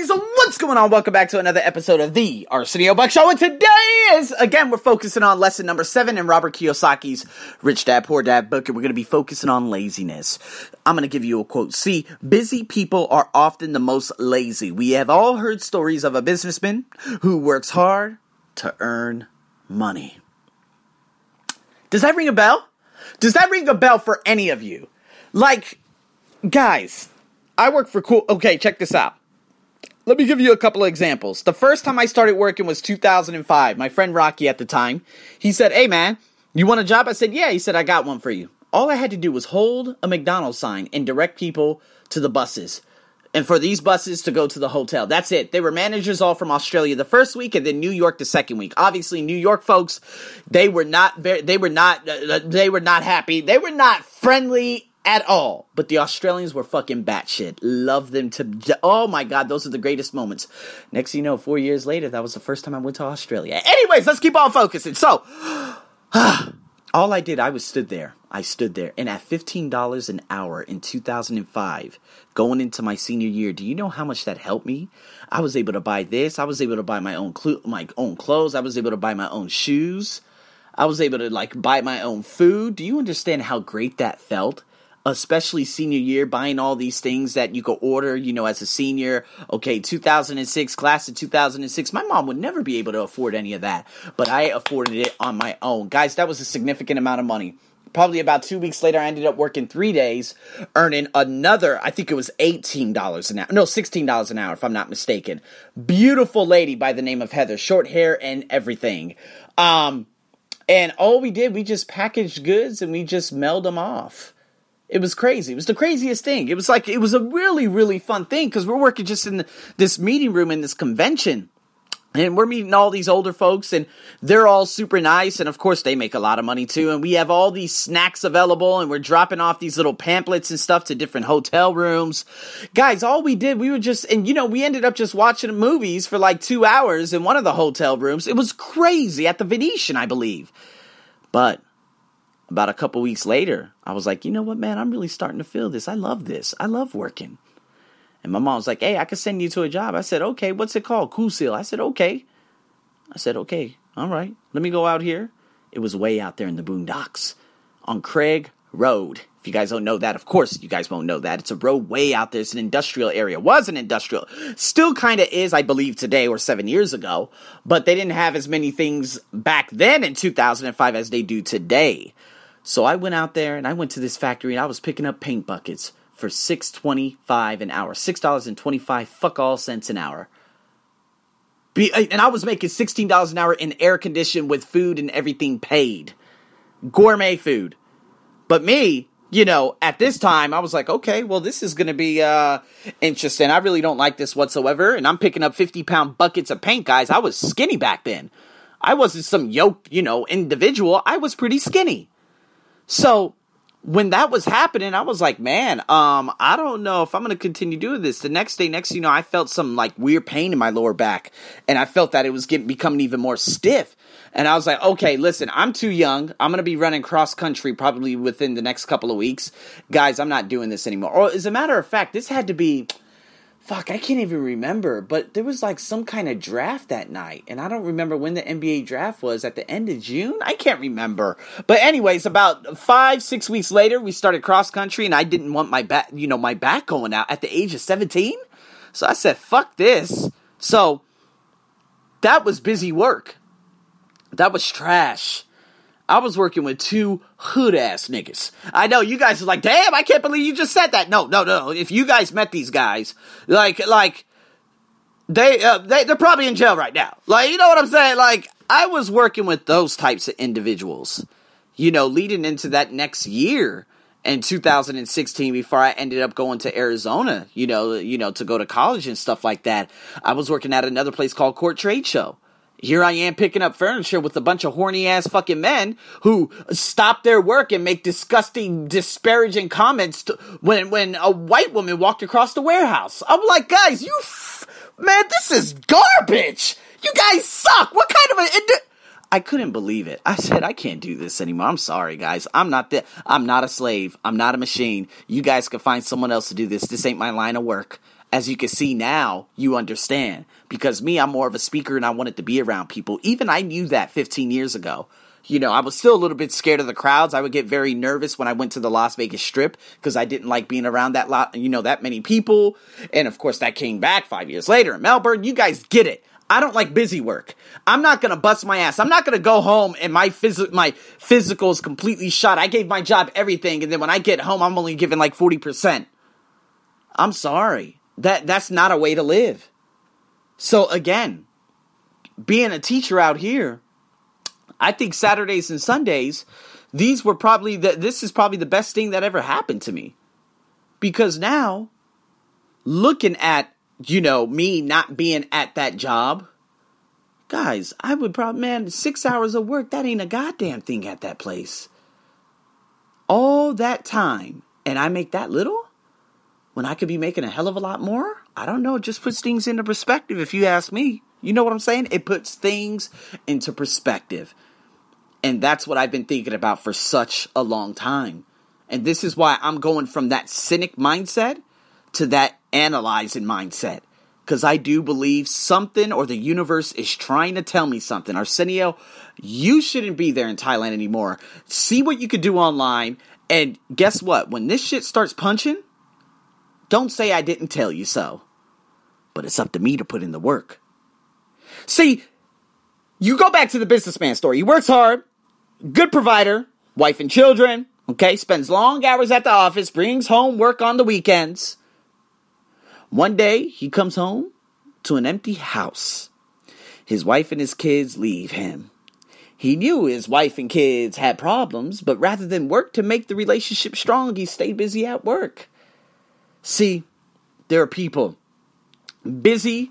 guys, what's going on? Welcome back to another episode of the Arsenio Buck Show. And today is, again, we're focusing on lesson number seven in Robert Kiyosaki's Rich Dad, Poor Dad book, and we're going to be focusing on laziness. I'm going to give you a quote. See, busy people are often the most lazy. We have all heard stories of a businessman who works hard to earn money. Does that ring a bell? Does that ring a bell for any of you? Like, guys, I work for cool. Okay, check this out. Let me give you a couple of examples. The first time I started working was 2005. My friend Rocky at the time, he said, Hey man, you want a job? I said, Yeah. He said, I got one for you. All I had to do was hold a McDonald's sign and direct people to the buses. And for these buses to go to the hotel. That's it. They were managers all from Australia the first week and then New York the second week. Obviously, New York folks, they were not very, they were not, uh, they were not happy. They were not friendly at all. But the Australians were fucking batshit. Love them to. Oh my god, those are the greatest moments. Next, you know, four years later, that was the first time I went to Australia. Anyways, let's keep on focusing. So, all I did, I was stood there. I stood there, and at fifteen dollars an hour in two thousand and five, going into my senior year, do you know how much that helped me? I was able to buy this. I was able to buy my own cl- my own clothes. I was able to buy my own shoes. I was able to like buy my own food. Do you understand how great that felt? Especially senior year, buying all these things that you could order, you know, as a senior. Okay, 2006, class of 2006. My mom would never be able to afford any of that, but I afforded it on my own. Guys, that was a significant amount of money. Probably about two weeks later, I ended up working three days, earning another, I think it was $18 an hour. No, $16 an hour, if I'm not mistaken. Beautiful lady by the name of Heather, short hair and everything. Um, and all we did, we just packaged goods and we just mailed them off. It was crazy. It was the craziest thing. It was like it was a really really fun thing because we're working just in the, this meeting room in this convention. And we're meeting all these older folks, and they're all super nice. And of course, they make a lot of money too. And we have all these snacks available, and we're dropping off these little pamphlets and stuff to different hotel rooms. Guys, all we did, we were just, and you know, we ended up just watching movies for like two hours in one of the hotel rooms. It was crazy at the Venetian, I believe. But about a couple weeks later, I was like, you know what, man, I'm really starting to feel this. I love this. I love working. And my mom was like, hey, I could send you to a job. I said, okay, what's it called? Cool Seal. I said, okay. I said, okay, all right, let me go out here. It was way out there in the boondocks on Craig Road. If you guys don't know that, of course you guys won't know that. It's a road way out there. It's an industrial area. Was an industrial. Still kind of is, I believe, today or seven years ago. But they didn't have as many things back then in 2005 as they do today. So I went out there and I went to this factory and I was picking up paint buckets for six twenty five an hour, six dollars and twenty five fuck all cents an hour. Be, and I was making sixteen dollars an hour in air condition with food and everything paid, gourmet food. But me, you know, at this time, I was like, okay, well, this is going to be uh, interesting. I really don't like this whatsoever. And I'm picking up 50 pound buckets of paint, guys. I was skinny back then. I wasn't some yoked, you know, individual. I was pretty skinny. So when that was happening, I was like, man, um, I don't know if I'm gonna continue doing this. The next day, next you know, I felt some like weird pain in my lower back, and I felt that it was getting becoming even more stiff. And I was like, okay, listen, I'm too young. I'm gonna be running cross country probably within the next couple of weeks, guys. I'm not doing this anymore. Or as a matter of fact, this had to be fuck, I can't even remember, but there was like some kind of draft that night, and I don't remember when the NBA draft was at the end of June. I can't remember. But anyways, about five, six weeks later, we started cross country, and I didn't want my back, you know, my back going out at the age of 17. So I said, fuck this. So that was busy work. That was trash. I was working with two hood ass niggas. I know you guys are like, damn, I can't believe you just said that. No, no, no. If you guys met these guys, like, like, they, uh, they, they're probably in jail right now. Like, you know what I'm saying? Like, I was working with those types of individuals, you know, leading into that next year in 2016 before I ended up going to Arizona, you know, you know, to go to college and stuff like that. I was working at another place called Court Trade Show here I am picking up furniture with a bunch of horny ass fucking men who stop their work and make disgusting, disparaging comments to, when when a white woman walked across the warehouse. I'm like, guys, you, f- man, this is garbage. You guys suck. What kind of a? Indi- I couldn't believe it. I said, I can't do this anymore. I'm sorry, guys. I'm not the, I'm not a slave. I'm not a machine. You guys can find someone else to do this. This ain't my line of work. As you can see now, you understand. Because me, I'm more of a speaker and I wanted to be around people. Even I knew that 15 years ago. You know, I was still a little bit scared of the crowds. I would get very nervous when I went to the Las Vegas Strip because I didn't like being around that lot, you know, that many people. And of course, that came back five years later in Melbourne. You guys get it. I don't like busy work. I'm not gonna bust my ass. I'm not gonna go home and my phys- my physical is completely shot. I gave my job everything, and then when I get home, I'm only giving like forty percent. I'm sorry. That that's not a way to live. So again, being a teacher out here, I think Saturdays and Sundays, these were probably the, this is probably the best thing that ever happened to me. Because now looking at, you know, me not being at that job, guys, I would probably man, 6 hours of work, that ain't a goddamn thing at that place. All that time and I make that little? When I could be making a hell of a lot more? I don't know. It just puts things into perspective if you ask me. You know what I'm saying? It puts things into perspective. And that's what I've been thinking about for such a long time. And this is why I'm going from that cynic mindset to that analyzing mindset. Because I do believe something or the universe is trying to tell me something. Arsenio, you shouldn't be there in Thailand anymore. See what you could do online. And guess what? When this shit starts punching, don't say I didn't tell you so. But it's up to me to put in the work. See, you go back to the businessman story. He works hard, good provider, wife and children, okay, spends long hours at the office, brings home work on the weekends. One day, he comes home to an empty house. His wife and his kids leave him. He knew his wife and kids had problems, but rather than work to make the relationship strong, he stayed busy at work. See, there are people busy,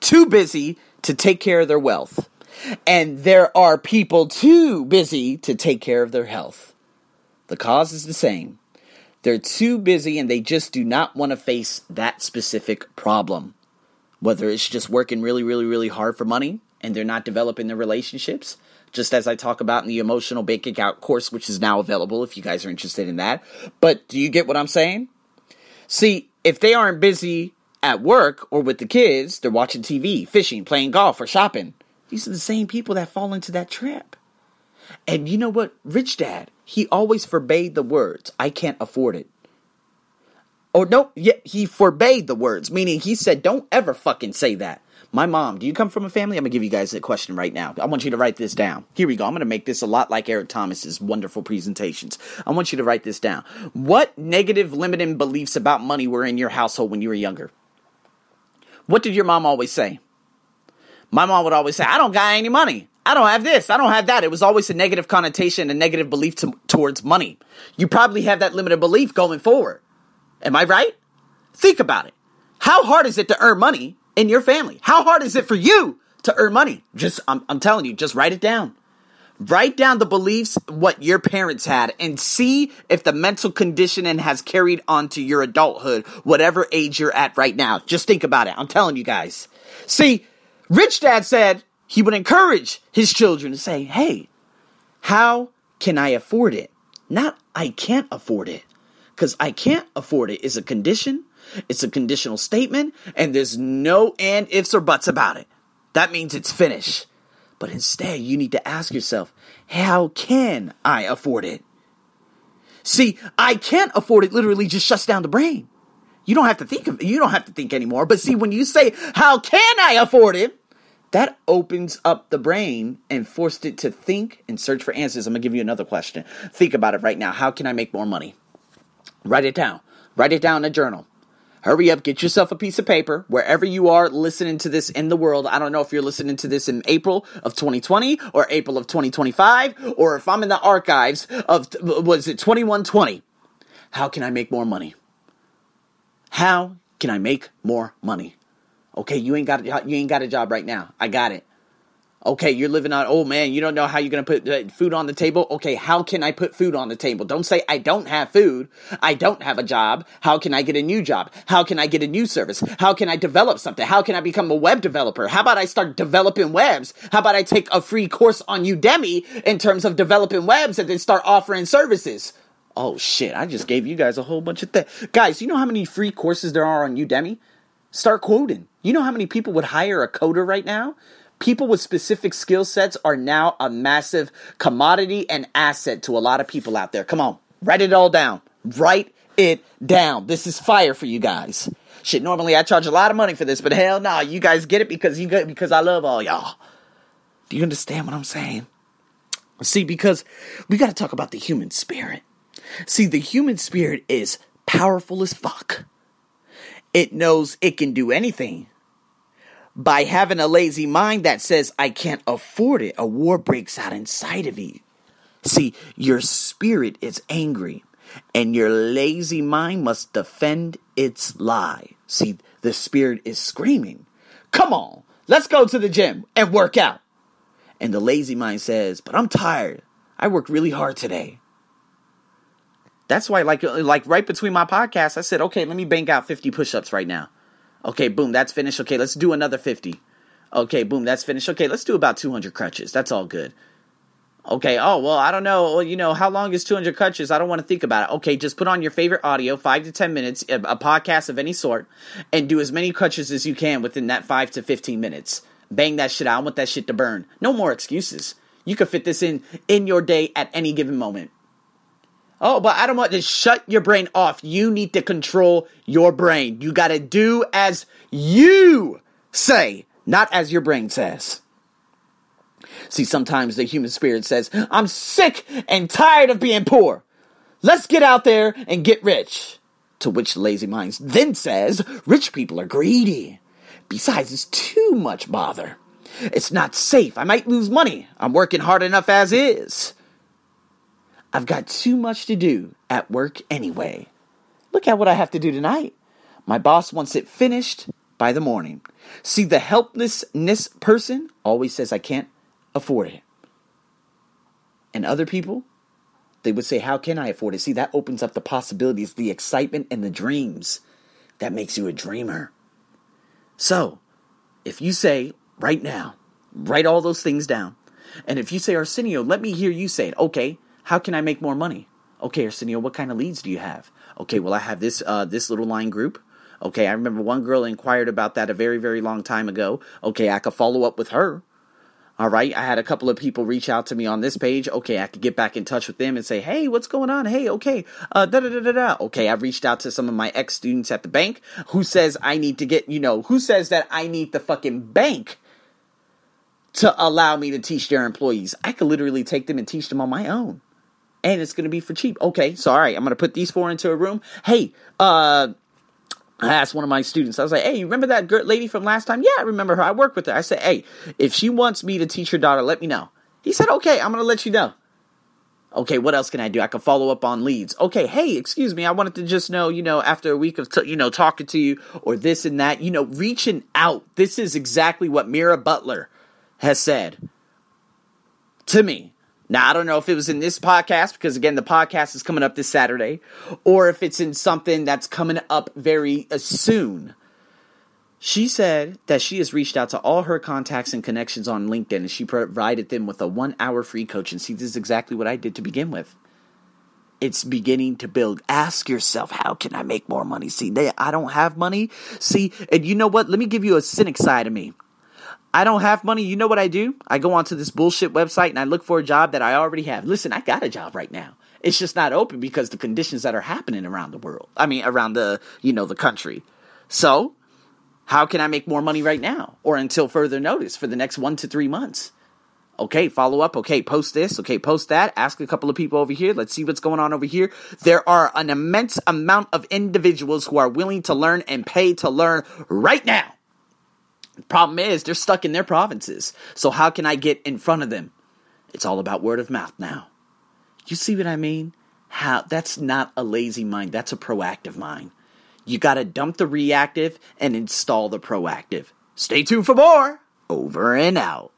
too busy to take care of their wealth. And there are people too busy to take care of their health. The cause is the same. They're too busy and they just do not want to face that specific problem. Whether it's just working really, really, really hard for money and they're not developing their relationships, just as I talk about in the emotional bank account course, which is now available if you guys are interested in that. But do you get what I'm saying? See, if they aren't busy at work or with the kids, they're watching TV, fishing, playing golf, or shopping. These are the same people that fall into that trap. And you know what? Rich Dad, he always forbade the words, I can't afford it. Or no, yeah, he forbade the words, meaning he said, don't ever fucking say that. My mom, do you come from a family? I'm gonna give you guys a question right now. I want you to write this down. Here we go. I'm gonna make this a lot like Eric Thomas's wonderful presentations. I want you to write this down. What negative limiting beliefs about money were in your household when you were younger? What did your mom always say? My mom would always say, I don't got any money. I don't have this. I don't have that. It was always a negative connotation, and a negative belief to, towards money. You probably have that limited belief going forward. Am I right? Think about it. How hard is it to earn money in your family? How hard is it for you to earn money? Just, I'm, I'm telling you, just write it down. Write down the beliefs what your parents had and see if the mental conditioning has carried on to your adulthood, whatever age you're at right now. Just think about it. I'm telling you guys. See, Rich Dad said he would encourage his children to say, Hey, how can I afford it? Not I can't afford it. Because I can't afford it is a condition it's a conditional statement, and there's no and ifs or buts about it. That means it's finished. But instead, you need to ask yourself, how can I afford it? See, I can't afford it literally just shuts down the brain. You don't have to think of you don't have to think anymore. But see, when you say, how can I afford it? That opens up the brain and forced it to think and search for answers. I'm gonna give you another question. Think about it right now. How can I make more money? Write it down. Write it down in a journal. Hurry up, get yourself a piece of paper wherever you are listening to this in the world. I don't know if you're listening to this in April of 2020 or April of 2025 or if I'm in the archives of was it 2120. How can I make more money? How can I make more money? Okay, you ain't got you ain't got a job right now. I got it. Okay, you're living on, oh man, you don't know how you're going to put uh, food on the table. Okay, how can I put food on the table? Don't say, I don't have food. I don't have a job. How can I get a new job? How can I get a new service? How can I develop something? How can I become a web developer? How about I start developing webs? How about I take a free course on Udemy in terms of developing webs and then start offering services? Oh shit, I just gave you guys a whole bunch of things. Guys, you know how many free courses there are on Udemy? Start quoting. You know how many people would hire a coder right now? People with specific skill sets are now a massive commodity and asset to a lot of people out there. Come on, write it all down. Write it down. This is fire for you guys. Shit, normally I charge a lot of money for this, but hell no, nah, you guys get it because you get because I love all y'all. Do you understand what I'm saying? See, because we got to talk about the human spirit. See, the human spirit is powerful as fuck. It knows it can do anything. By having a lazy mind that says, I can't afford it, a war breaks out inside of you. See, your spirit is angry, and your lazy mind must defend its lie. See, the spirit is screaming, Come on, let's go to the gym and work out. And the lazy mind says, But I'm tired. I worked really hard today. That's why, like, like right between my podcasts, I said, okay, let me bank out 50 push ups right now. Okay, boom, that's finished. Okay, let's do another 50. Okay, boom, that's finished. Okay, let's do about 200 crutches. That's all good. Okay, oh, well, I don't know. Well, you know, how long is 200 crutches? I don't want to think about it. Okay, just put on your favorite audio, five to 10 minutes, a, podcast of any sort, and do as many crutches as you can within that five to 15 minutes. Bang that shit out. I want that shit to burn. No more excuses. You could fit this in in your day at any given moment. Oh, but I don't want to shut your brain off. You need to control your brain. You got to do as you say, not as your brain says. See, sometimes the human spirit says, I'm sick and tired of being poor. Let's get out there and get rich. To which the lazy mind then says, rich people are greedy. Besides, it's too much bother. It's not safe. I might lose money. I'm working hard enough as is. I've got too much to do at work anyway. Look at what I have to do tonight. My boss wants it finished by the morning. See, the helplessness person always says, I can't afford it. And other people, they would say, How can I afford it? See, that opens up the possibilities, the excitement, and the dreams. That makes you a dreamer. So, if you say right now, write all those things down. And if you say, Arsenio, let me hear you say it. Okay, how can I make more money? Okay, Arsenio, what kind of leads do you have? Okay, well, I have this uh, this little line group. Okay, I remember one girl inquired about that a very, very long time ago. Okay, I could follow up with her. All right, I had a couple of people reach out to me on this page. Okay, I could get back in touch with them and say, "Hey, what's going on? Hey, okay, uh, da da da da da." Okay, I reached out to some of my ex students at the bank who says I need to get, you know, who says that I need the fucking bank to allow me to teach their employees. I could literally take them and teach them on my own and it's going to be for cheap. Okay, so all right, I'm going to put these four into a room. Hey, uh, I asked one of my students, I was like, hey, you remember that lady from last time? Yeah, I remember her. I work with her. I said, hey, if she wants me to teach her daughter, let me know. He said, okay, I'm going to let you know. Okay, what else can I do? I can follow up on leads. Okay, hey, excuse me, I wanted to just know, you know, after a week of, t- you know, talking to you or this and that, you know, reaching out. This is exactly what Mira Butler has said to me. Now, I don't know if it was in this podcast, because again, the podcast is coming up this Saturday, or if it's in something that's coming up very uh, soon. She said that she has reached out to all her contacts and connections on LinkedIn and she provided them with a one hour free coaching. See, this is exactly what I did to begin with. It's beginning to build. Ask yourself, how can I make more money? See, they, I don't have money. See, and you know what? Let me give you a cynic side of me. I don't have money. You know what I do? I go onto this bullshit website and I look for a job that I already have. Listen, I got a job right now. It's just not open because the conditions that are happening around the world. I mean, around the, you know, the country. So, how can I make more money right now or until further notice for the next 1 to 3 months? Okay, follow up. Okay, post this. Okay, post that. Ask a couple of people over here. Let's see what's going on over here. There are an immense amount of individuals who are willing to learn and pay to learn right now. Problem is, they're stuck in their provinces. So how can I get in front of them? It's all about word of mouth now. You see what I mean? How that's not a lazy mind, that's a proactive mind. You got to dump the reactive and install the proactive. Stay tuned for more. Over and out.